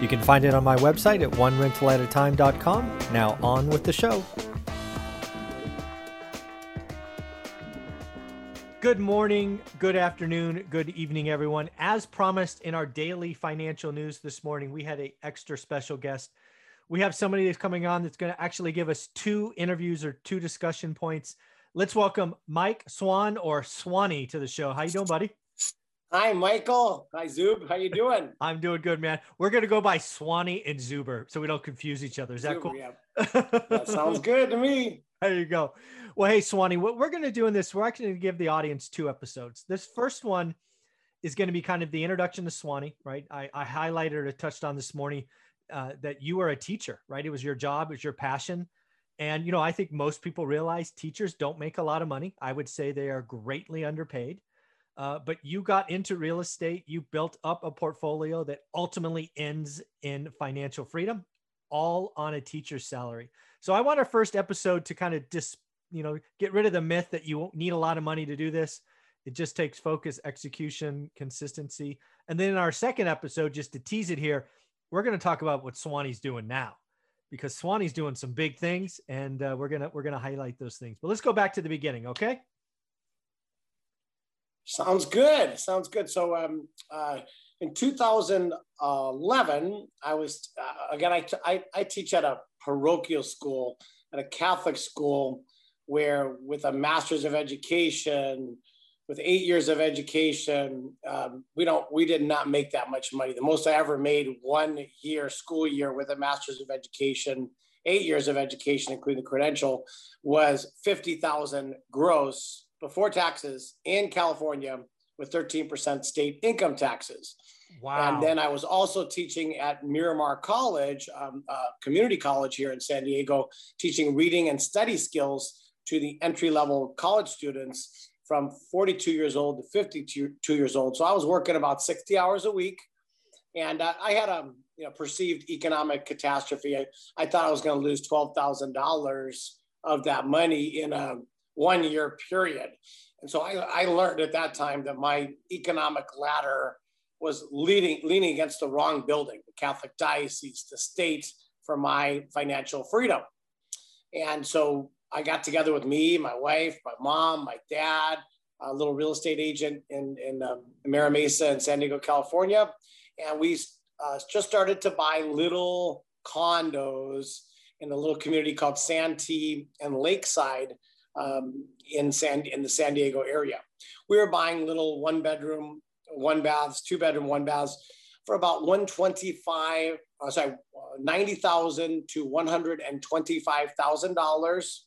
You can find it on my website at onerentalatatime.com. Now, on with the show. Good morning, good afternoon, good evening, everyone. As promised in our daily financial news this morning, we had an extra special guest. We have somebody that's coming on that's going to actually give us two interviews or two discussion points. Let's welcome Mike Swan or Swanee to the show. How you doing, buddy? Hi, Michael. Hi, Zub. How you doing? I'm doing good, man. We're gonna go by Swanee and Zuber so we don't confuse each other. Is that Zuber, cool? Yeah. that sounds good to me. There you go. Well, hey, Swanee, what we're going to do in this, we're actually to give the audience two episodes. This first one is going to be kind of the introduction to Swanee, right? I, I highlighted or touched on this morning uh, that you are a teacher, right? It was your job, it was your passion. And, you know, I think most people realize teachers don't make a lot of money. I would say they are greatly underpaid. Uh, but you got into real estate, you built up a portfolio that ultimately ends in financial freedom, all on a teacher's salary. So I want our first episode to kind of just, you know, get rid of the myth that you need a lot of money to do this. It just takes focus, execution, consistency. And then in our second episode, just to tease it here, we're going to talk about what Swanee's doing now because Swanee's doing some big things and uh, we're to we're going to highlight those things. But let's go back to the beginning, okay? Sounds good. Sounds good. So um uh in 2011, I was uh, again. I, I, I teach at a parochial school, at a Catholic school, where with a master's of education, with eight years of education, um, we don't we did not make that much money. The most I ever made one year school year with a master's of education, eight years of education, including the credential, was fifty thousand gross before taxes in California with 13% state income taxes. Wow. And then I was also teaching at Miramar College, um, uh, community college here in San Diego, teaching reading and study skills to the entry level college students from 42 years old to 52 years old. So I was working about 60 hours a week. And uh, I had a you know, perceived economic catastrophe. I, I thought I was going to lose $12,000 of that money in a one year period. And so I, I learned at that time that my economic ladder was leading, leaning against the wrong building, the Catholic diocese, the state for my financial freedom. And so I got together with me, my wife, my mom, my dad, a little real estate agent in, in um, Mira Mesa in San Diego, California. And we uh, just started to buy little condos in a little community called Santee and Lakeside um, in San in the San Diego area. We were buying little one bedroom, one baths, two bedroom, one baths for about 125, uh, sorry, uh, 90,000 to 125,000 dollars,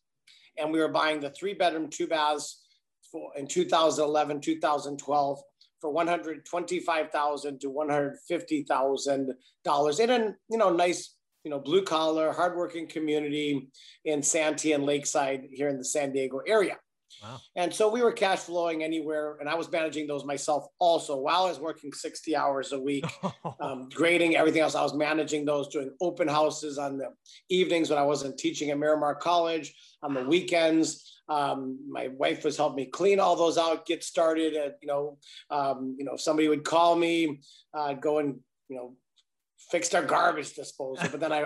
and we were buying the three bedroom, two baths for in 2011, 2012 for 125,000 to 150,000 dollars in a you know nice you know, blue collar, hardworking community in Santee and Lakeside here in the San Diego area. Wow. And so we were cash flowing anywhere, and I was managing those myself also while I was working 60 hours a week, um, grading everything else. I was managing those, doing open houses on the evenings when I wasn't teaching at Miramar College, on the weekends. Um, my wife was helping me clean all those out, get started. At, you know, um, you know, somebody would call me, uh, go and you know fixed our garbage disposal. But then I,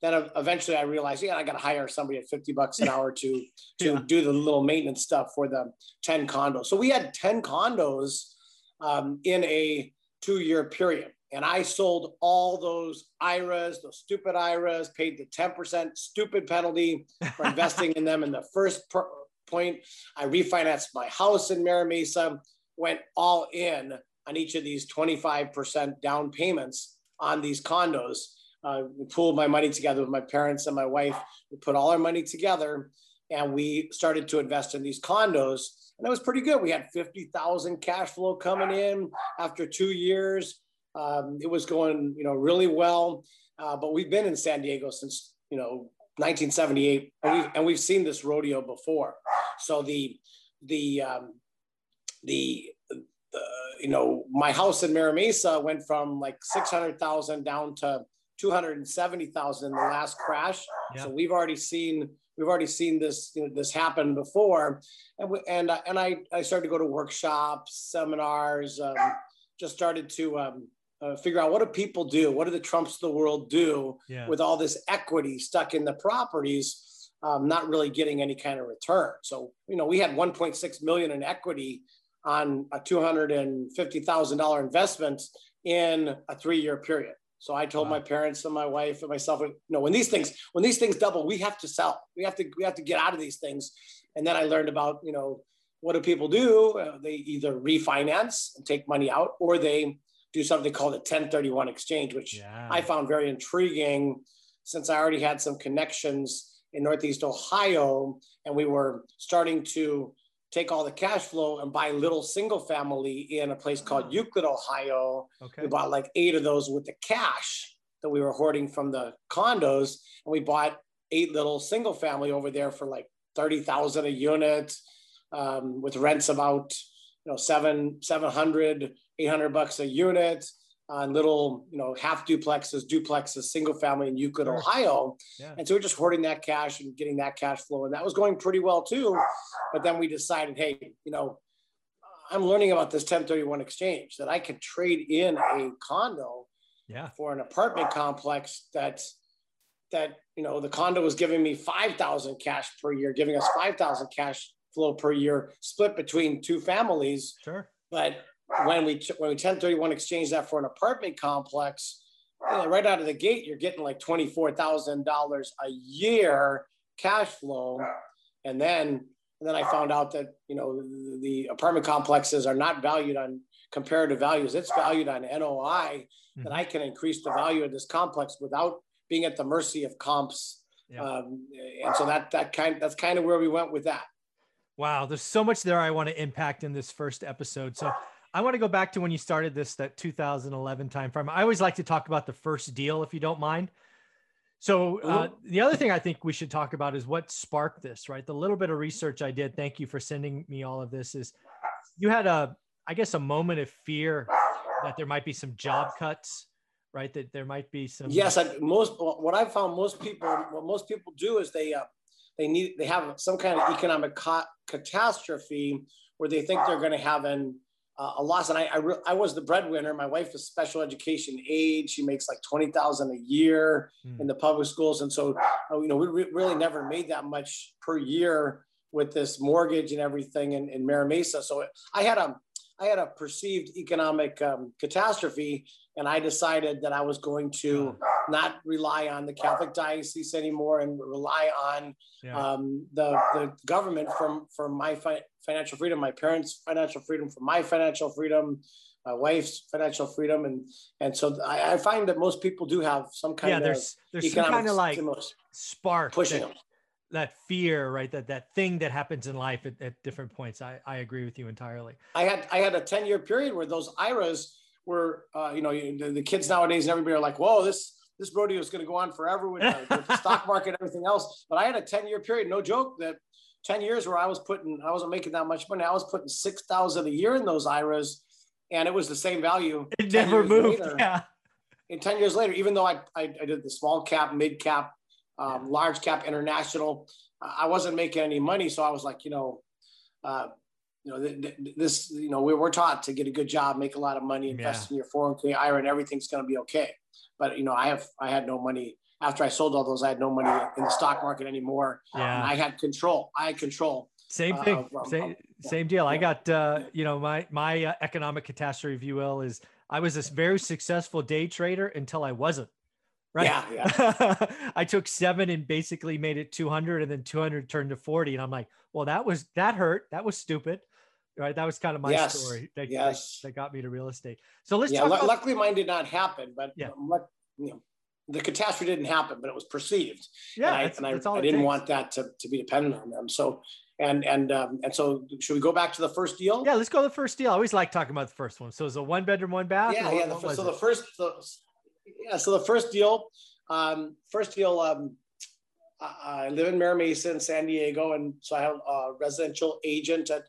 then eventually I realized, yeah, I got to hire somebody at 50 bucks an hour to, to yeah. do the little maintenance stuff for the 10 condos. So we had 10 condos um, in a two year period. And I sold all those IRAs, those stupid IRAs, paid the 10% stupid penalty for investing in them in the first per- point. I refinanced my house in Mira Mesa, went all in on each of these 25% down payments on these condos. Uh, we pooled my money together with my parents and my wife. We put all our money together and we started to invest in these condos. And that was pretty good. We had 50,000 cash flow coming in after two years. Um, it was going, you know, really well. Uh, but we've been in San Diego since you know 1978, and we've, and we've seen this rodeo before. So the the um, the you know my house in Mira Mesa went from like 600,000 down to 270,000 in the last crash. Yeah. So we've already seen we've already seen this you know, this happen before, and we, and uh, and I I started to go to workshops, seminars, um, just started to um, uh, figure out what do people do, what do the Trumps of the world do yeah. with all this equity stuck in the properties, um, not really getting any kind of return. So you know we had 1.6 million in equity on a $250,000 investment in a three-year period. So I told wow. my parents and my wife and myself, you know, when these things when these things double, we have to sell. We have to we have to get out of these things. And then I learned about you know what do people do? Uh, they either refinance and take money out, or they do something called a 1031 exchange, which yeah. I found very intriguing since I already had some connections in Northeast Ohio, and we were starting to take all the cash flow and buy little single family in a place called oh. Euclid, Ohio. Okay. We bought like eight of those with the cash that we were hoarding from the condos. And we bought eight little single family over there for like 30,000 a unit um, with rents about, you know, seven, 700, 800 bucks a unit on little, you know, half duplexes, duplexes, single family in Euclid, sure. Ohio. Yeah. And so we're just hoarding that cash and getting that cash flow. And that was going pretty well too. But then we decided, hey, you know, I'm learning about this 1031 exchange that I could trade in a condo yeah. for an apartment complex that that you know the condo was giving me 5000 cash per year giving us 5000 cash flow per year split between two families sure but when we when we 1031 exchange that for an apartment complex, you know, right out of the gate, you're getting like twenty four thousand dollars a year cash flow, and then and then I found out that you know the, the apartment complexes are not valued on comparative values; it's valued on NOI. Mm-hmm. That I can increase the value of this complex without being at the mercy of comps. Yeah. Um, and so that that kind that's kind of where we went with that. Wow, there's so much there I want to impact in this first episode. So I want to go back to when you started this, that 2011 timeframe. I always like to talk about the first deal, if you don't mind. So uh, the other thing I think we should talk about is what sparked this, right? The little bit of research I did. Thank you for sending me all of this. Is you had a, I guess, a moment of fear that there might be some job cuts, right? That there might be some. Yes, I, most what I found most people what most people do is they uh, they need they have some kind of economic ca- catastrophe where they think they're going to have an uh, a loss. And I, I, re- I, was the breadwinner. My wife is special education aide. She makes like 20,000 a year mm. in the public schools. And so, uh, you know, we re- really never made that much per year with this mortgage and everything in, in Mira Mesa. So I had a, I had a perceived economic um, catastrophe and I decided that I was going to not rely on the Catholic diocese anymore and rely on yeah. um, the, the government from, for my fi- financial freedom, my parents' financial freedom, for my financial freedom, my wife's financial freedom, and and so I, I find that most people do have some kind yeah, of there's there's some kind of like spark pushing that, them. That fear, right? That that thing that happens in life at, at different points. I, I agree with you entirely. I had I had a 10 year period where those IRAs were, uh, you know, the, the kids nowadays and everybody are like, whoa, this this rodeo is going to go on forever with, uh, with the stock market and everything else. But I had a 10 year period, no joke, that 10 years where I was putting, I wasn't making that much money. I was putting 6,000 a year in those IRAs and it was the same value. It never moved. Later. Yeah. And 10 years later, even though I, I, I did the small cap, mid cap, um, large cap international, I wasn't making any money. So I was like, you know, uh, you know, th- th- this, you know, we, we're taught to get a good job, make a lot of money, invest yeah. in your 401k IRA and everything's going to be okay. But, you know, I have, I had no money after I sold all those, I had no money in the stock market anymore. Yeah. I had control. I had control. Same uh, thing. Uh, same, yeah. same deal. Yeah. I got, uh, you know, my, my uh, economic catastrophe, if you will, is I was this very successful day trader until I wasn't. Right. Yeah. yeah. I took seven and basically made it 200 and then 200 turned to 40. And I'm like, well, that was, that hurt. That was stupid right? That was kind of my yes. story that, yes. that, that, got me to real estate. So let's yeah, talk. About- luckily, mine did not happen, but yeah, you know, the catastrophe didn't happen, but it was perceived. Yeah, and I, that's, and I, that's I didn't takes. want that to, to be dependent on them. So, and and um, and so, should we go back to the first deal? Yeah, let's go to the first deal. I always like talking about the first one. So, it's a one bedroom, one bath. Yeah, yeah. The, so it? the first, the, yeah. So the first deal, um, first deal, um, I live in Mira Mesa in San Diego, and so I have a residential agent at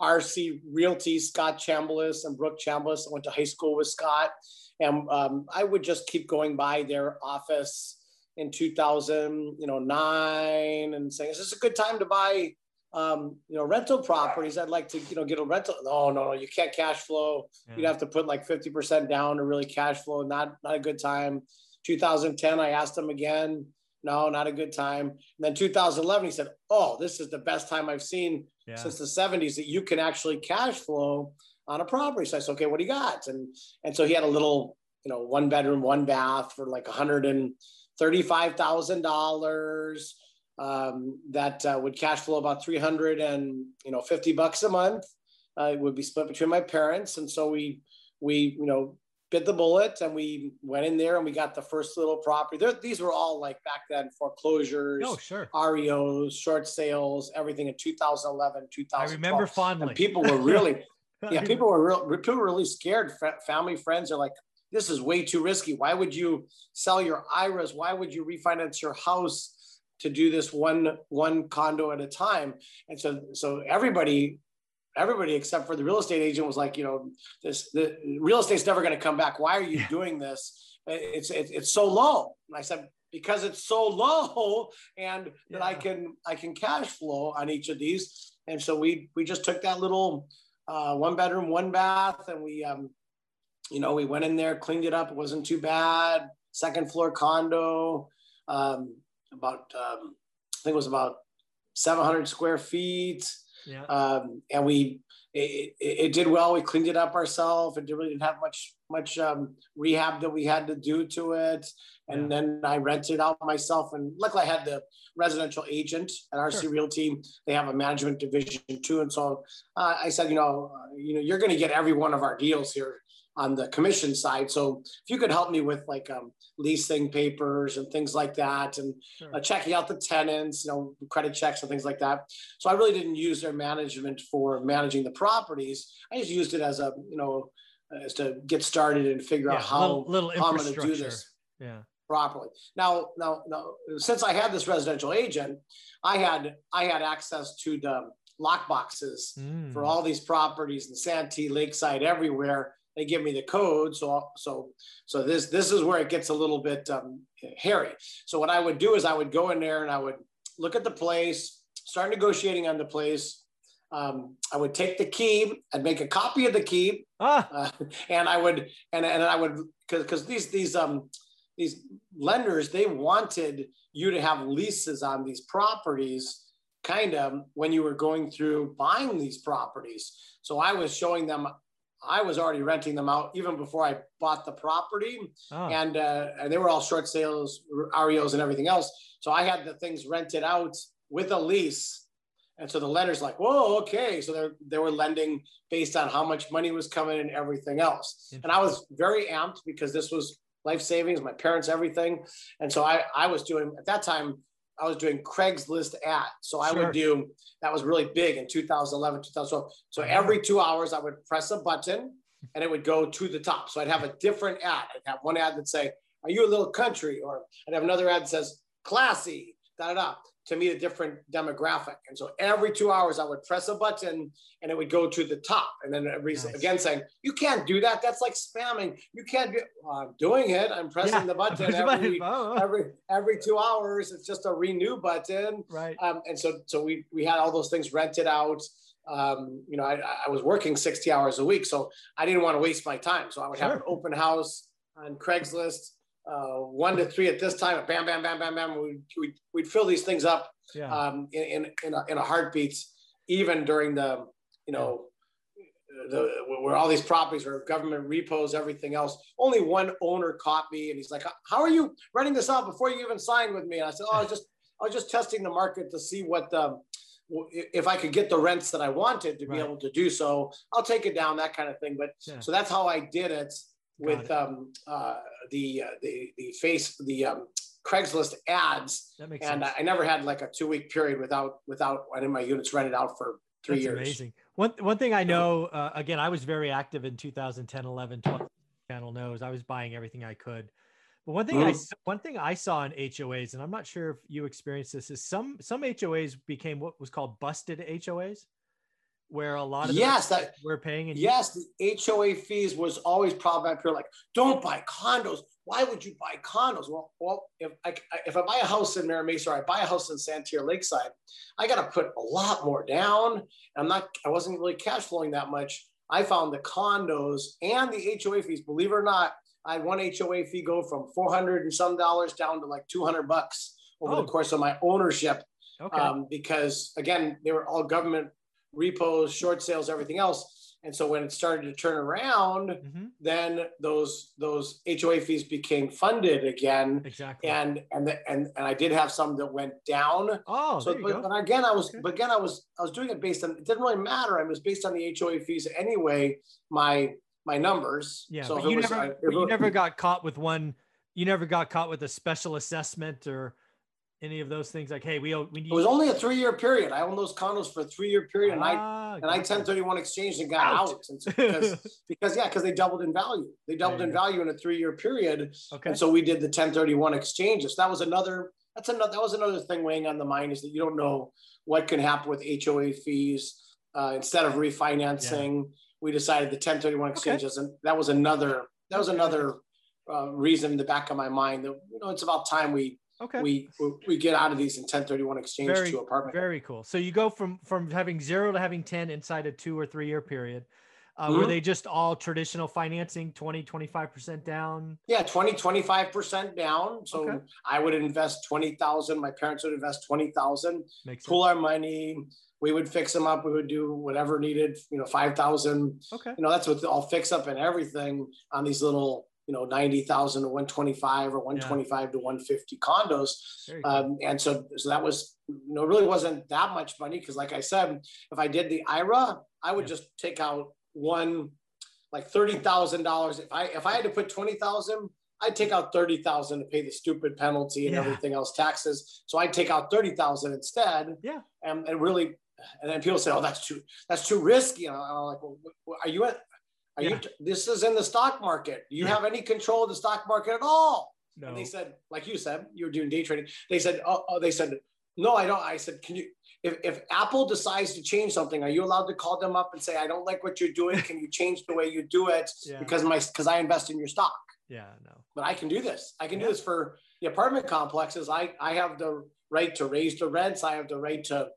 RC Realty, Scott Chambliss and Brooke Chambliss. I went to high school with Scott, and um, I would just keep going by their office in 2000, you know, nine, and saying, "Is this a good time to buy, um, you know, rental properties? I'd like to, you know, get a rental." No, no, no, you can't cash flow. Yeah. You'd have to put like 50% down to really cash flow. Not, not a good time. 2010, I asked him again no, not a good time. And then 2011, he said, Oh, this is the best time I've seen yeah. since the 70s that you can actually cash flow on a property. So I said, Okay, what do you got? And and so he had a little, you know, one bedroom, one bath for like $135,000 um, that uh, would cash flow about 300 and, you know, 50 bucks a month. Uh, it would be split between my parents. And so we, we, you know, bit the bullet and we went in there and we got the first little property. There, these were all like back then foreclosures, oh sure, REOs, short sales, everything in 2011, 2012. I remember fondly. And people were really, yeah, people were real, people were really scared. Family, friends are like, this is way too risky. Why would you sell your IRAs? Why would you refinance your house? To do this one one condo at a time and so so everybody everybody except for the real estate agent was like, you know, this the real estate's never going to come back. Why are you yeah. doing this? It's, it's it's so low. And I said because it's so low, and yeah. that I can I can cash flow on each of these. And so we we just took that little uh, one bedroom, one bath, and we um, you know, we went in there, cleaned it up. It wasn't too bad. Second floor condo, um, about um, I think it was about 700 square feet. Yeah. Um, and we it, it, did well. We cleaned it up ourselves. It really didn't have much much um, rehab that we had to do to it. And yeah. then I rented out myself. And luckily, I had the residential agent at RC sure. Realty. They have a management division too. And so uh, I said, you know, uh, you know, you're going to get every one of our deals here on the commission side. So if you could help me with like um, leasing papers and things like that, and sure. uh, checking out the tenants, you know, credit checks and things like that. So I really didn't use their management for managing the properties. I just used it as a, you know, as to get started and figure yeah, out how, little, little how I'm going to do this. Yeah. Properly. Now, now, now, since I had this residential agent, I had I had access to the lock boxes mm. for all these properties in Santee, Lakeside, everywhere they give me the code. So, so, so this, this is where it gets a little bit um, hairy. So what I would do is I would go in there and I would look at the place, start negotiating on the place. Um, I would take the key, I'd make a copy of the key, ah. uh, and I would, and, and I would, cause, cause these, these, um, these lenders, they wanted you to have leases on these properties kind of when you were going through buying these properties. So I was showing them I was already renting them out even before I bought the property, oh. and uh, and they were all short sales, REOs, and everything else. So I had the things rented out with a lease, and so the lender's like, "Whoa, okay." So they they were lending based on how much money was coming and everything else. And I was very amped because this was life savings, my parents, everything, and so I I was doing at that time I was doing Craigslist ads. So I would do that was really big in 2011, 2012. So uh-huh. every two hours I would press a button and it would go to the top. So I'd have a different ad. I'd have one ad that say, "Are you a little country?" Or I'd have another ad that says, "Classy." Da da da to meet a different demographic. And so every two hours, I would press a button and it would go to the top. And then nice. again saying, You can't do that. That's like spamming. You can't do well, I'm doing it. I'm pressing yeah. the button every, every every two hours. It's just a renew button. Right. Um, and so so we we had all those things rented out. Um, you know, I, I was working 60 hours a week. So I didn't want to waste my time. So I would sure. have an open house on Craigslist uh, one to three at this time, bam, bam, bam, bam, bam. We'd, we'd, we'd fill these things up yeah. um, in, in, in, a, in a heartbeat, even during the, you know, the, where all these properties were government repos, everything else. Only one owner caught me, and he's like, "How are you running this out before you even signed with me?" And I said, "Oh, I was just I was just testing the market to see what um, if I could get the rents that I wanted to be right. able to do so. I'll take it down, that kind of thing." But yeah. so that's how I did it with um, uh, the, uh, the the face the um, Craigslist ads, and sense. I never had like a two week period without without one of my units rented out for three That's years. Amazing. One one thing I know uh, again, I was very active in 2010, 11, 12. Channel knows I was buying everything I could. But one thing I one thing I saw in HOAs, and I'm not sure if you experienced this, is some some HOAs became what was called busted HOAs, where a lot of yes that we're paying. And yes, the HOA fees was always problematic. People like, don't buy condos. Why would you buy condos? Well, well, if I if I buy a house in Mira Mesa or I buy a house in Santee or Lakeside, I got to put a lot more down. I'm not. I wasn't really cash flowing that much. I found the condos and the HOA fees. Believe it or not, I had one HOA fee go from 400 and some dollars down to like 200 bucks over oh. the course of my ownership. Okay. Um, because again, they were all government repos, short sales, everything else. And so when it started to turn around, mm-hmm. then those those HOA fees became funded again. Exactly. And and the, and and I did have some that went down. Oh, so but, but, again, I was okay. but again I was I was doing it based on it didn't really matter. I was based on the HOA fees anyway. My my numbers. Yeah, so but you was, never, I, you never got caught with one. You never got caught with a special assessment or any of those things. Like, hey, we we need. It was only a three year period. I owned those condos for a three year period, and ah, I and I 1031 exchanged and got out, out because because yeah, because they doubled in value. They doubled in value in a three year period, okay. and so we did the 1031 exchanges. That was another. That's another. That was another thing weighing on the mind is that you don't know what can happen with HOA fees uh, instead of refinancing. Yeah we decided the 1031 exchanges, okay. and that was another that was another uh, reason in the back of my mind that you know it's about time we okay we we get out of these in 1031 exchange very, to apartment. Very cool. So you go from from having zero to having 10 inside a two or three year period. Uh, mm-hmm. Were they just all traditional financing, 20, 25% down? Yeah, 20, 25% down. So okay. I would invest 20,000. My parents would invest 20,000, pool our money, we would fix them up. We would do whatever needed, you know, 5,000. Okay. You know, that's what I'll fix up and everything on these little, you know, 90,000 to 125 or 125 yeah. to 150 condos. Um, and so, so that was, you know, really wasn't that much money. Cause like I said, if I did the IRA, I would yeah. just take out one, like $30,000. If I, if I had to put 20,000, I'd take out 30,000 to pay the stupid penalty and yeah. everything else, taxes. So I'd take out 30,000 instead. Yeah. And, and really and then people say, "Oh, that's too that's too risky." And I'm like, well, "Are you at? Are yeah. you? This is in the stock market. Do you yeah. have any control of the stock market at all?" No. And they said, like you said, you were doing day trading. They said, "Oh, oh they said, no, I don't." I said, "Can you?" If, if Apple decides to change something, are you allowed to call them up and say, "I don't like what you're doing. Can you change the way you do it yeah. because my because I invest in your stock?" Yeah, no. But I can do this. I can do this for the apartment complexes. I I have the right to raise the rents. I have the right to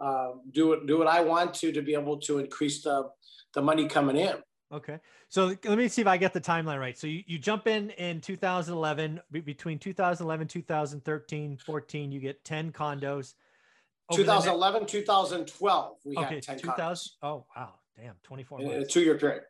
um, do it do what I want to to be able to increase the the money coming in. Okay. So let me see if I get the timeline right. So you, you jump in in 2011, between 2011, 2013, 14, you get 10 condos. 2011, 2012, we okay, had 10 2000, condos. Oh, wow. Damn, 24 months. In a two year period.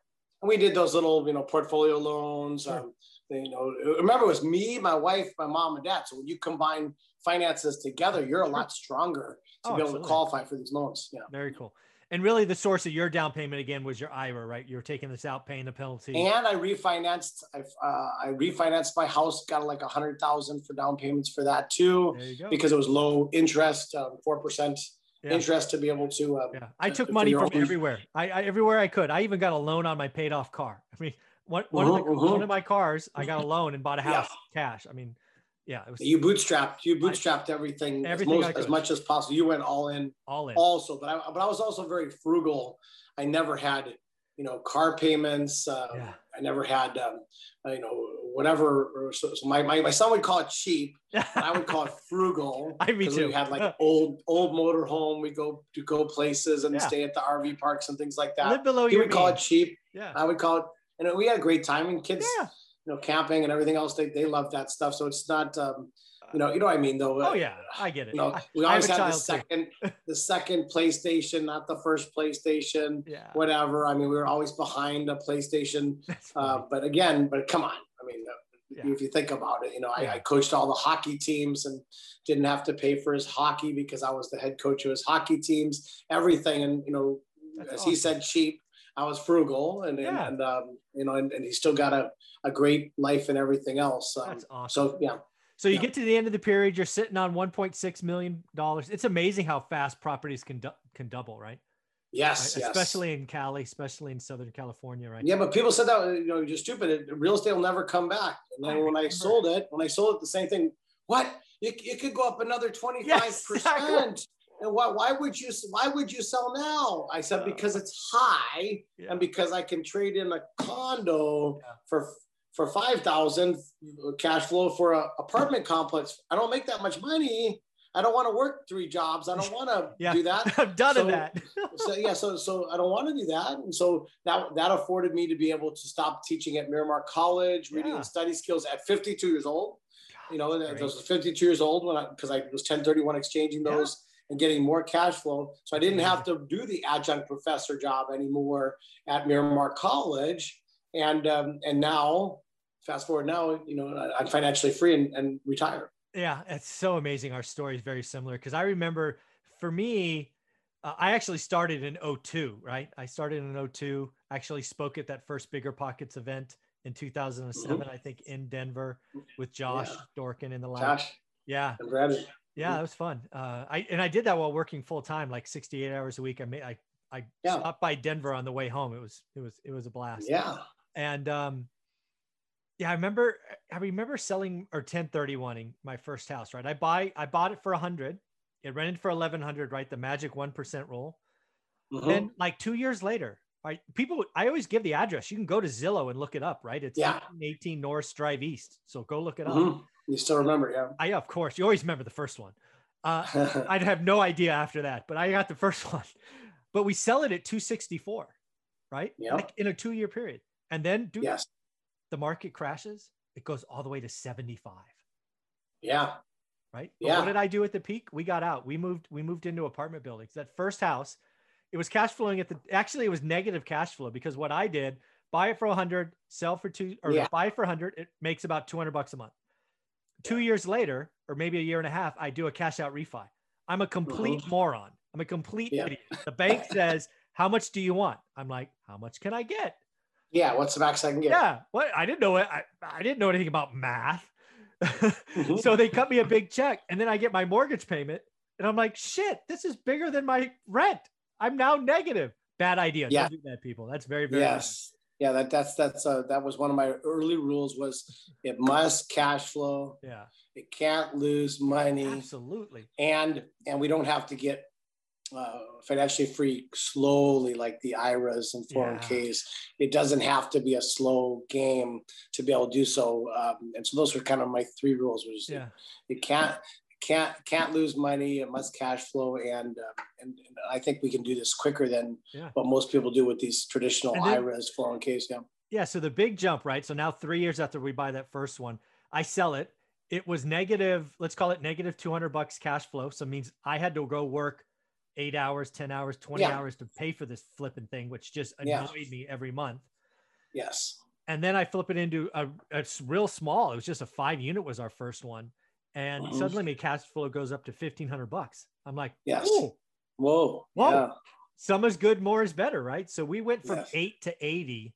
And we did those little, you know, portfolio loans. Sure. Um, you know, remember it was me, my wife, my mom, and dad. So when you combine finances together, you're a lot stronger to oh, be able absolutely. to qualify for these loans. Yeah. Very cool. And really, the source of your down payment again was your IRA, right? You're taking this out, paying the penalty. And I refinanced. I, uh, I refinanced my house, got like a hundred thousand for down payments for that too, because it was low interest, um, four um, percent yeah. interest to be able to. Um, yeah, I took money from own. everywhere. I, I, everywhere I could. I even got a loan on my paid off car. I mean, one, one, uh-huh, of, the, uh-huh. one of my cars, I got a loan and bought a house yeah. cash. I mean, yeah, it was, you bootstrapped. You bootstrapped I, everything, everything as, most, as, much as possible. You went all in, all in. Also, but I, but I was also very frugal. I never had, you know, car payments. Uh, yeah. I never had, um, uh, you know, whatever. So, so my, my my son would call it cheap. I would call it frugal. I me too. We had like old old motor home. We go to go places and yeah. stay at the RV parks and things like that. Live below he would mean. call it cheap. Yeah. I would call it. And we had a great time. And kids, yeah you know, camping and everything else. They, they love that stuff. So it's not, um, you know, you know what I mean though. Oh yeah, I get it. You know, we always have the second, the second PlayStation, not the first PlayStation. Yeah. Whatever. I mean, we were always behind a PlayStation. Uh, but again, but come on. I mean, uh, yeah. if you think about it, you know, yeah. I, I, coached all the hockey teams and didn't have to pay for his hockey because I was the head coach of his hockey teams. Everything, and you know, That's as awesome. he said, cheap. I was frugal, and yeah. and, and um, you know, and, and he still got a a great life and everything else. Um, That's awesome. So yeah. So you yeah. get to the end of the period, you're sitting on 1.6 million dollars. It's amazing how fast properties can du- can double, right? Yes, right? yes. especially in Cali, especially in Southern California, right? Yeah, but people said that you know you're stupid. Real estate will never come back. And then I when I sold it, when I sold it, the same thing. What? It, it could go up another twenty five Yes, percent. And why? Why would you? Why would you sell now? I said because it's high, Yeah. and because I can trade in a condo Yeah. for for five thousand cash flow for an apartment complex. I don't make that much money. I don't want to work three jobs. I don't want to Yeah. do that I've done So- that. so yeah, so so I don't want to do that, and so that that afforded me to be able to stop teaching at Miramar College, reading Yeah. and study skills at 52 years old. You know, I was 52 years old when I because I was 1031 exchanging Yeah. And getting more cash flow. So I didn't have to do the adjunct professor job anymore at Miramar College, and um, and now fast forward now, you know, I'm financially free and, and retired. Yeah, it's so amazing. Our story is very similar because I remember for me, uh, I actually started in 02, right? I started in 02, actually spoke at that first Bigger Pockets event in 2007, I think in Denver with Josh Mm-hmm. Yeah. Dorkin in the lab. Josh Yeah. Yeah, that was fun. Uh, I and I did that while working full time, like 68 hours a week. I made I I Yeah. stopped by Denver on the way home. It was it was it was a blast. Yeah. And um, yeah, I remember I remember selling or 1031ing my first house, right? I buy I bought it for a hundred. It rented for eleven hundred, right? The magic one percent rule. Mhm. Then like two years later, right? People I always give the address. You can go to Zillow and look it up, right? It's Yeah. 18 Norris Drive East. So go look it up. You still remember, yeah. I of course you always remember the first one. Uh I'd have no idea after that, but I got the first one. But we sell it at 264, right? Yeah. Like in a two year period. And then do yes. the market crashes, it goes all the way to 75, Yeah. right? But Yeah. what did I do at the peak? We got out. We moved, we moved into apartment buildings. That first house, it was cash flowing at the actually it was negative cash flow because what I did, buy it for 100, sell for two, or Yeah. buy it for 100, it makes about 200 bucks a month. Two years later, or maybe a year and a half, I do a cash out refi. I'm a complete moron. I'm a complete Yeah. idiot. The bank says, How much do you want? I'm like, How much can I get? Yeah. What's the max I can get? Yeah. What? I didn't know it. I, I didn't know anything about math. Mhm. so they cut me a big check and then I get my mortgage payment and I'm like, shit, this is bigger than my rent. I'm now negative. Bad idea. Yeah. Don't do that, people. That's very, very bad. Yeah. That that's that's uh, that was one of my early rules was it must cash flow. Yeah. It can't lose money, Absolutely. and and we don't have to get uh, financially free slowly like the IRAs and 401ks. It doesn't have to be a slow game to be able to do so. Um, and so those were kind of my three rules. Was Yeah. it can't can't can't lose money it must cash flow and um, and, and i think we can do this quicker than Yeah. what most people do with these traditional then- iras 401ks yeah Yeah. So the big jump, right? So now three years after we buy that first one, I sell it. It was negative, let's call it negative 200 bucks cash flow. So it means I had to go work eight hours, 10 hours, 20 Yeah. hours to pay for this flipping thing, which just Yeah. annoyed me every month. yes and then I flip it into a it's real small. It was just a five unit was our first one, and Mhm. suddenly my cash flow goes up to fifteen hundred bucks. I'm like, Yes. "Ooh, whoa Whoa. yeah. some is good, more is better, right? So we went from Yes. eight to eighty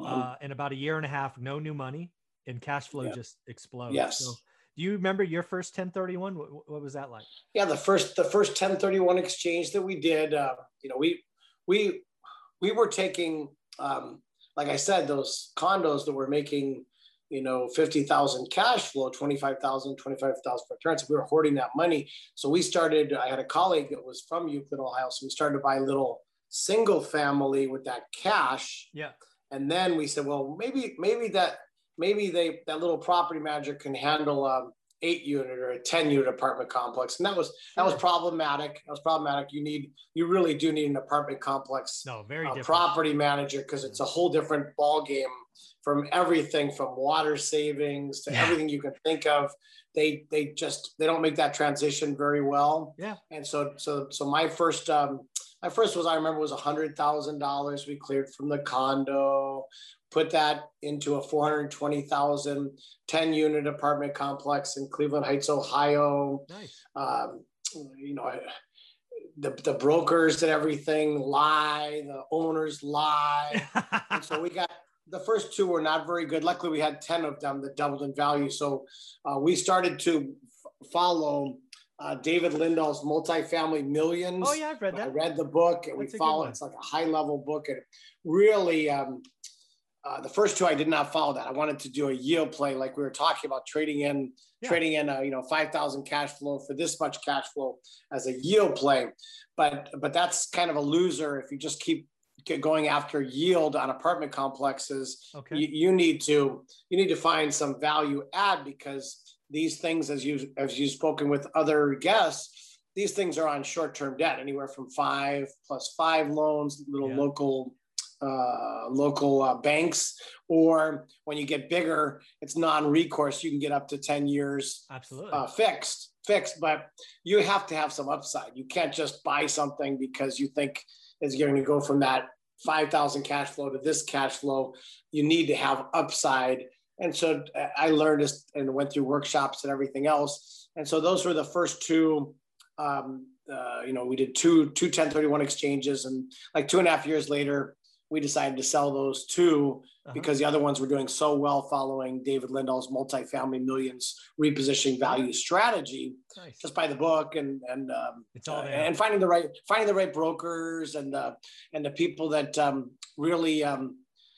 Mhm. uh, in about a year and a half, no new money, and cash flow Yeah. just explodes. Yes. So, do you remember your first 1031? What, what was that like? yeah the first the first 1031 exchange that we did uh, you know we we we were taking um, like i said those condos that were making you know 50000 cash flow 25000 25000 for turns we were hoarding that money. So we started i had a colleague that was from euclid ohio. So we started to buy little single family with that cash. Yeah. and then we said well maybe maybe that maybe they that little property manager can handle um eight unit or a 10 unit apartment complex and that was that was problematic. That was problematic. You need you really do need an apartment complex No, very uh, property manager because it's a whole different ball game from everything from water savings to Yeah. everything you can think of. They they just they don't make that transition very well. Yeah. and so so so my first um my first was i remember was a hundred thousand dollars we cleared from the condo put that into a 420,000 10 unit apartment complex in Cleveland Heights, Ohio. Nice. Um, you know, the, the brokers and everything lie, the owners lie. So we got the first two were not very good. Luckily, we had 10 of them that doubled in value. So uh, we started to f- follow uh, David Lindahl's Multifamily Millions. Oh yeah, I've read that. I read the book and That's we good follow. one. It's like a high level book and really. Um, uh, the first two I did not follow that. I wanted to do a yield play, like we were talking about trading in, Yeah. trading in, uh, you know, five thousand cash flow for this much cash flow as a yield play. But but that's kind of a loser if you just keep going after yield on apartment complexes Okay. you, you need to you need to find some value add because these things as you as you've spoken with other guests these things are on short-term debt anywhere from five plus five loans little Yeah. local uh, local uh, banks or when you get bigger it's non-recourse. You can get up to 10 years Absolutely. uh, fixed fixed but you have to have some upside. You can't just buy something because you think is going to go from that 5000 cash flow to this cash flow. You need to have upside. And so uh, i learned this and went through workshops and everything else. And so those were the first two um, uh, you know we did two two 1031 exchanges. And like two and a half years later we decided to sell those two Uh-huh. because the other ones were doing so well following David Lindahl's multifamily millions repositioning value strategy nice. just by the book and and um, It's all uh, and finding the right finding the right brokers and the and the people that um, really um,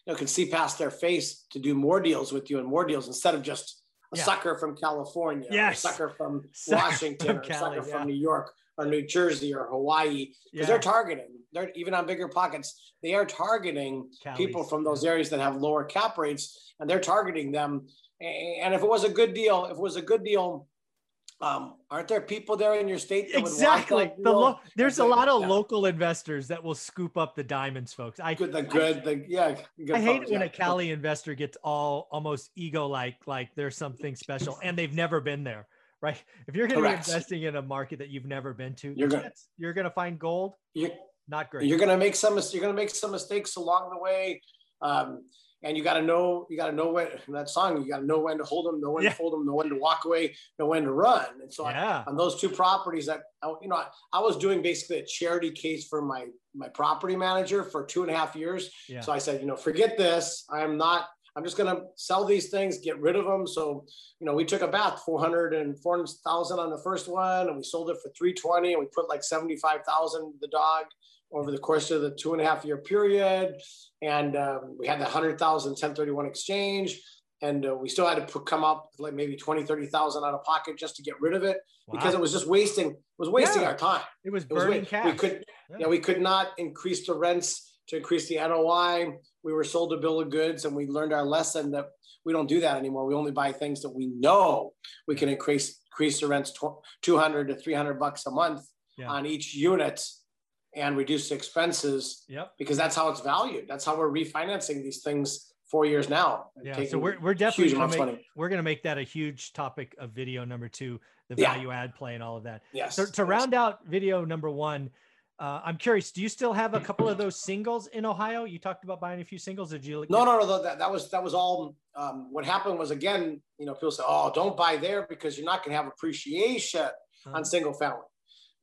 you know can see past their face to do more deals with you and more deals instead of just a Yeah. sucker from California, or Yes. a sucker from Sucker Washington, from or a sucker yeah. from New York or New Jersey or Hawaii because Yeah. they're targeting. They're even on bigger pockets. They are targeting people from those areas that have lower cap rates, and they're targeting them. And if it was a good deal, if it was a good deal, um, aren't there people there in your state that Exactly. The lo- there's a lot of yeah. local investors that will scoop up the diamonds, folks. I good, the good, the yeah. Good I hate folks, it when yeah. a Cali investor gets all almost ego like, like there's something special and they've never been there, right? If you're going to be investing in a market that you've never been to, You're gonna- you're going to find gold. You- Not great. You're gonna make some. You're gonna make some mistakes along the way, um, and you got to know. You got to know when that song. You got to know when to hold them, know when Yeah. to fold them, know when to walk away, know when to run. And so I, yeah. on those two properties that I- you know I, I was doing basically a charity case for my my property manager for two and a half years Yeah. so i said you know forget this i'm not i'm just going to sell these things get rid of them so you know we took a bath 400 and 400000 on the first one and we sold it for 320 and we put like 75000 the dog over the course of the two and a half year period and um, we had the 100000 1031 exchange and uh, we still had to put, come up with like maybe 20 30000 out of pocket just to get rid of it because it was just wasting it was wasting Yeah. our time. it was It was burning cash. We could Yeah. yeah. we could not increase the rents to increase the NOI. We were sold a bill of goods and we learned our lesson that we don't do that anymore. We only buy things that we know we can increase increase the rents 200 to 300 bucks a month Yeah. on each unit and reduce the expenses Yep. because that's how it's valued. That's how we're refinancing these things four years now. Yeah. So we're, we're definitely gonna make, we're going to make that a huge topic of video number two, the Yeah. value add play and all of that. Yes. So to yes. round out video number one, uh, I'm curious, do you still have a couple of those singles in Ohio? You talked about buying a few singles. Did you? No, no, no. That, that was that was all. Um, what happened was again, you know, people say, "Oh, don't buy there because you're not going to have appreciation Uh-huh. on single family."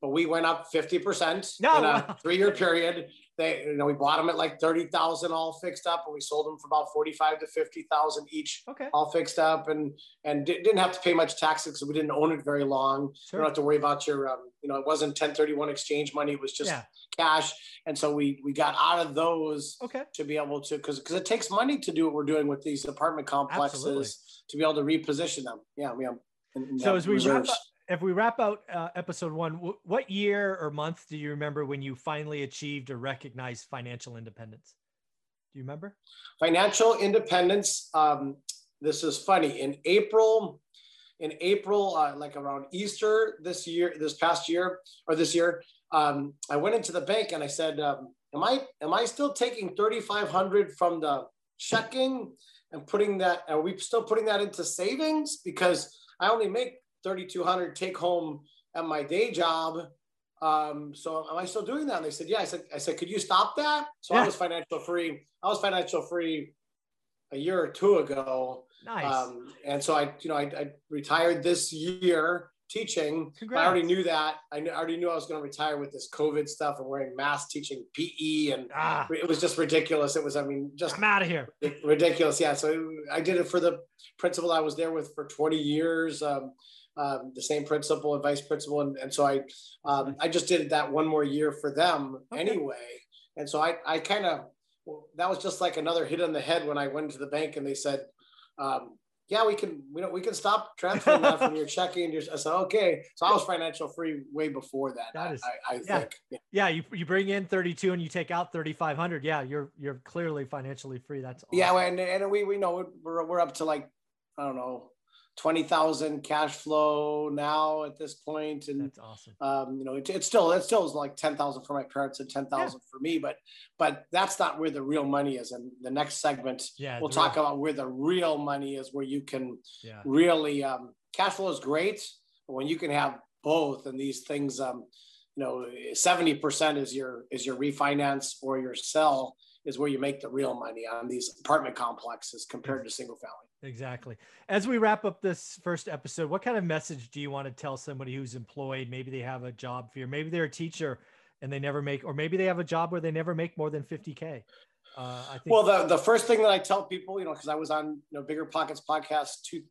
But we went up fifty percent No, in a three-year period. They, you know, we bought them at like thirty thousand all fixed up, and we sold them for about forty-five to fifty thousand each, Okay. all fixed up, and and di- didn't have to pay much taxes because we didn't own it very long. You Sure. don't have to worry about your, um, you know, it wasn't ten thirty-one exchange money; it was just Yeah. cash. And so we we got out of those Okay. to be able to because because it takes money to do what we're doing with these apartment complexes Absolutely. to be able to reposition them. Yeah, we have. and- and So as we wrap reserves. up, if we wrap out uh, episode one, wh- what year or month do you remember when you finally achieved or recognized financial independence? Do you remember? financial independence. Um, this is funny. In April, in April, uh, like around Easter this year, this past year or this year, um, I went into the bank and I said, um, "Am I am I still taking thirty five hundred from the checking and putting that? Are we still putting that into savings? Because I only make thirty two hundred take home at my day job." Um, so am I still doing that? And they said, yeah. I said, I said, could you stop that? So Yeah. I was financial free. I was financial free a year or two ago. Nice. Um, and so I, you know, I, I retired this year teaching. I already knew that. I, knew, I already knew I was going to retire with this COVID stuff and wearing masks, teaching PE, and ah. it was just ridiculous. It was, I mean, just I'm out of here. Ridiculous, yeah. So I did it for the principal I was there with for 20 years. Um, um, the same principal and vice principal, and, and so I, um, I just did that one more year for them okay. anyway. And so I, I kind of, well, that was just like another hit on the head when I went to the bank and they said, um, yeah, we can, we know, we can stop transferring that from your checking. And your, I said, okay. So I was financial free way before that. That is, I, I yeah. think. Yeah. yeah. you, you bring in 32 and you take out 3,500. Yeah. You're, you're clearly financially free. That's awesome. yeah. And, and we, we know we're, we're up to like, I don't know, 20,000 cash flow now at this. And that's awesome. Um, you know, it, it's still, it still is like 10,000 for my parents and 10,000 yeah. for me, but, but that's not where the real money is. And the next segment, yeah, we'll talk real. about where the real money is, where you can yeah. really, um, cash flow is great, but when you can have both and these things, um, you know, 70% is your, is your refinance or your sell is where you make the real money on these apartment complexes compared to single family. Exactly. As we wrap up this first episode, what kind of message do you want to tell somebody who's employed? Maybe they have a job fear, maybe they're a teacher and they never make, or maybe they have a job where they never make more than 50K. Uh, I think- well, the, the first thing that I tell people, you know, cause I was on, you know, BiggerPockets podcast two,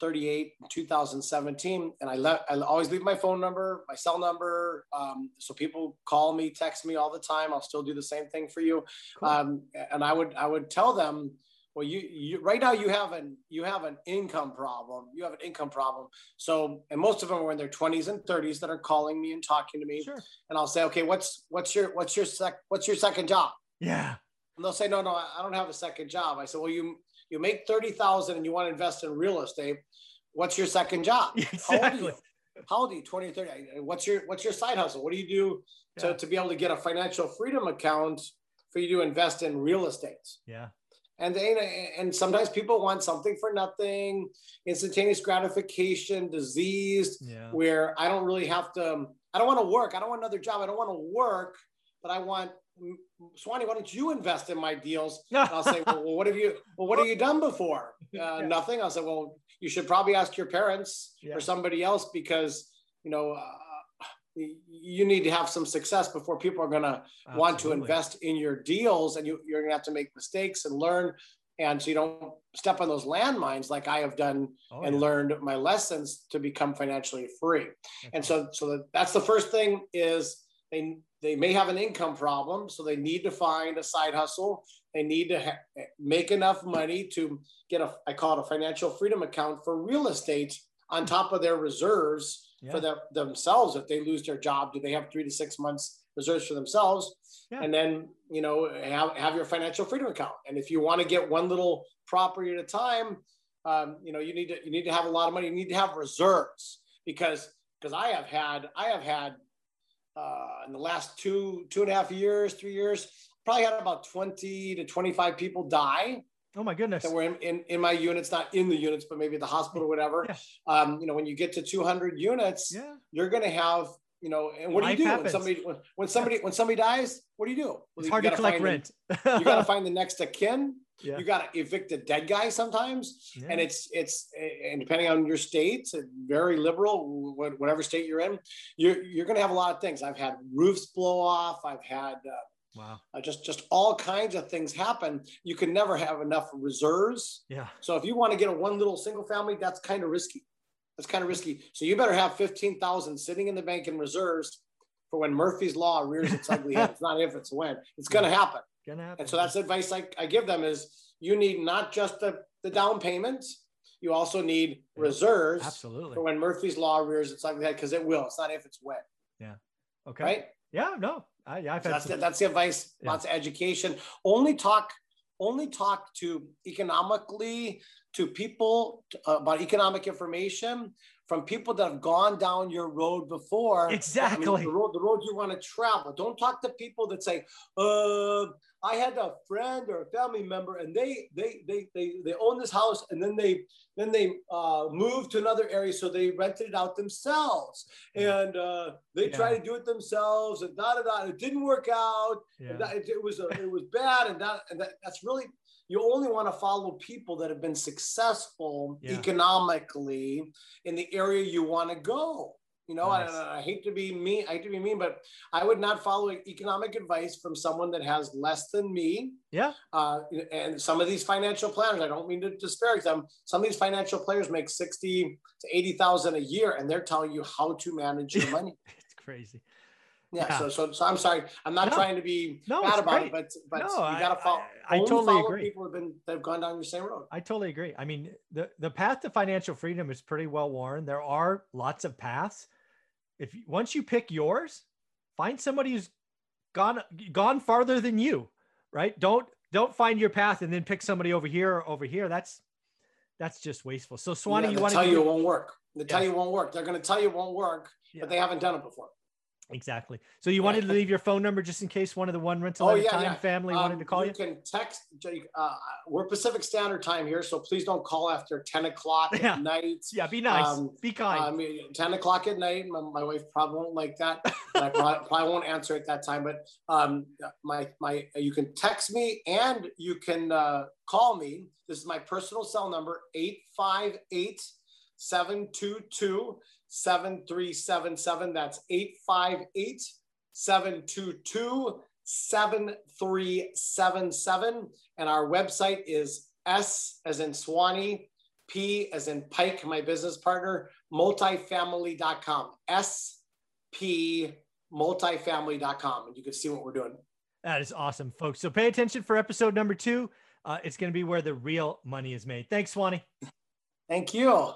38 2017 and i let i always leave my phone number my cell number um, so people call me text me all the time i'll still do the same thing for you cool. um, and i would i would tell them well you, you right now you have an you have an income problem you have an income problem so and most of them are in their 20s and 30s that are calling me and talking to me sure. and i'll say okay what's what's your what's your sec what's your second job yeah and they'll say no no i don't have a second job i said well you you make 30,000 and you want to invest in real estate, what's your second job? Exactly. How old are you? 20 or 30? What's your what's your side hustle? What do you do to, yeah. to be able to get a financial freedom account for you to invest in real estate? Yeah. And they, and sometimes people want something for nothing, instantaneous gratification, diseased, yeah. where I don't really have to, I don't want to work. I don't want another job. I don't want to work, but I want Swanee, why don't you invest in my deals? And I'll say, well, well, what have you, well, what have you done before? Uh, yeah. Nothing. I'll say, well, you should probably ask your parents yeah. or somebody else because, you know, uh, you need to have some success before people are going to want to invest in your deals and you, you're going to have to make mistakes and learn. And so you don't step on those landmines like I have done oh, and yeah. learned my lessons to become financially free. Okay. And so, so that's the first thing is they they may have an income problem, so they need to find a side hustle. They need to ha- eh, make enough money to get a I call it a financial freedom account for real estate on top of their reserves yeah. for the, themselves. If they lose their job, do they have three to six months reserves for themselves? Yeah. And then you know have, have your financial freedom account. And if you want to get one little property at a time, um, you know you need to you need to have a lot of money. You need to have reserves because because I have had I have had uh, in the last two two and a half years, three years, probably had about 20 to 25 people die. Oh my goodness. That were in, in, in my units, not in the units, but maybe the hospital or whatever. Yeah. Um, you know, when you get to 200 units, yeah. you're going to have, you know, and what Life do you do happens. when somebody, when, when somebody, when somebody dies, what do you do? Well, it's hard to collect rent. The, you got to find the next of kin. Yeah. You got to evict a dead guy sometimes, yeah. and it's it's and depending on your state, very liberal, whatever state you're in, you're you're going to have a lot of things. I've had roofs blow off. I've had uh, wow, uh, just just all kinds of things happen. You can never have enough reserves. Yeah. So if you want to get a one little single family, that's kind of risky. That's kind of risky. So you better have fifteen thousand sitting in the bank in reserves for when Murphy's law rears its ugly head. It's not if, it's when. It's going to happen. Gonna happen. And so that's advice I, I give them is you need not just the, the down payments, you also need yeah, reserves absolutely for when Murphy's law rears its ugly head because it will. It's not if it's when. Yeah. Okay. Right. Yeah. No. I, yeah. So that's the, that's the advice. Yeah. Lots of education. Only talk. Only talk to economically to people uh, about economic information from people that have gone down your road before. Exactly. I mean, the, road, the road you want to travel. Don't talk to people that say, uh, I had a friend or a family member and they they they they, they own this house and then they then they uh, moved to another area so they rented it out themselves and uh, they yeah. tried to do it themselves and da da da. It didn't work out. Yeah. That, it, it, was a, it was bad and that and that, that's really you only want to follow people that have been successful Yeah. economically in the area you want to go. You know, Nice. I, I hate to be mean, I hate to be mean, but I would not follow economic advice from someone that has less than me. Yeah. Uh, and some of these financial planners, I don't mean to disparage them. Some of these financial players make 60 to 80,000 a year and they're telling you how to manage your money. It's crazy. Yeah, Yeah. So, so, so I'm sorry. I'm not No. trying to be No, bad about great. it, but, but No, you got to follow. I- I only totally follow agree. People have been, they've gone down the same road. I totally agree. I mean, the the path to financial freedom is pretty well worn. There are lots of paths. If once you pick yours, find somebody who's gone gone farther than you, right? Don't don't find your path and then pick somebody over here or over here. That's that's just wasteful. So Swanee, Yeah, you want tell you it won't work. They tell you it won't work. They're going to tell you it won't work, Yeah. but they haven't done it before. Exactly. So you wanted to leave your phone number just in case one of the one rental Oh, at yeah, time yeah. family wanted Um, to call you. You can text. Uh, we're Pacific Standard Time here, so please don't call after 10 o'clock Yeah. at night. Yeah, be nice. um, be kind. I mean, 10 o'clock at night. My, my wife probably won't like that. I probably, probably won't answer at that time. But um, my my you can text me and you can uh, call me. This is my personal cell number 858 722 7377. That's 858 722 7377. And our website is S as in Swanee, P as in Pike, my business partner, multifamily.com. SP multifamily.com. And you can see what we're doing. That is awesome, folks. So pay attention for episode number two. Uh, it's going to be where the real money is made. Thanks, Swanee. Thank you.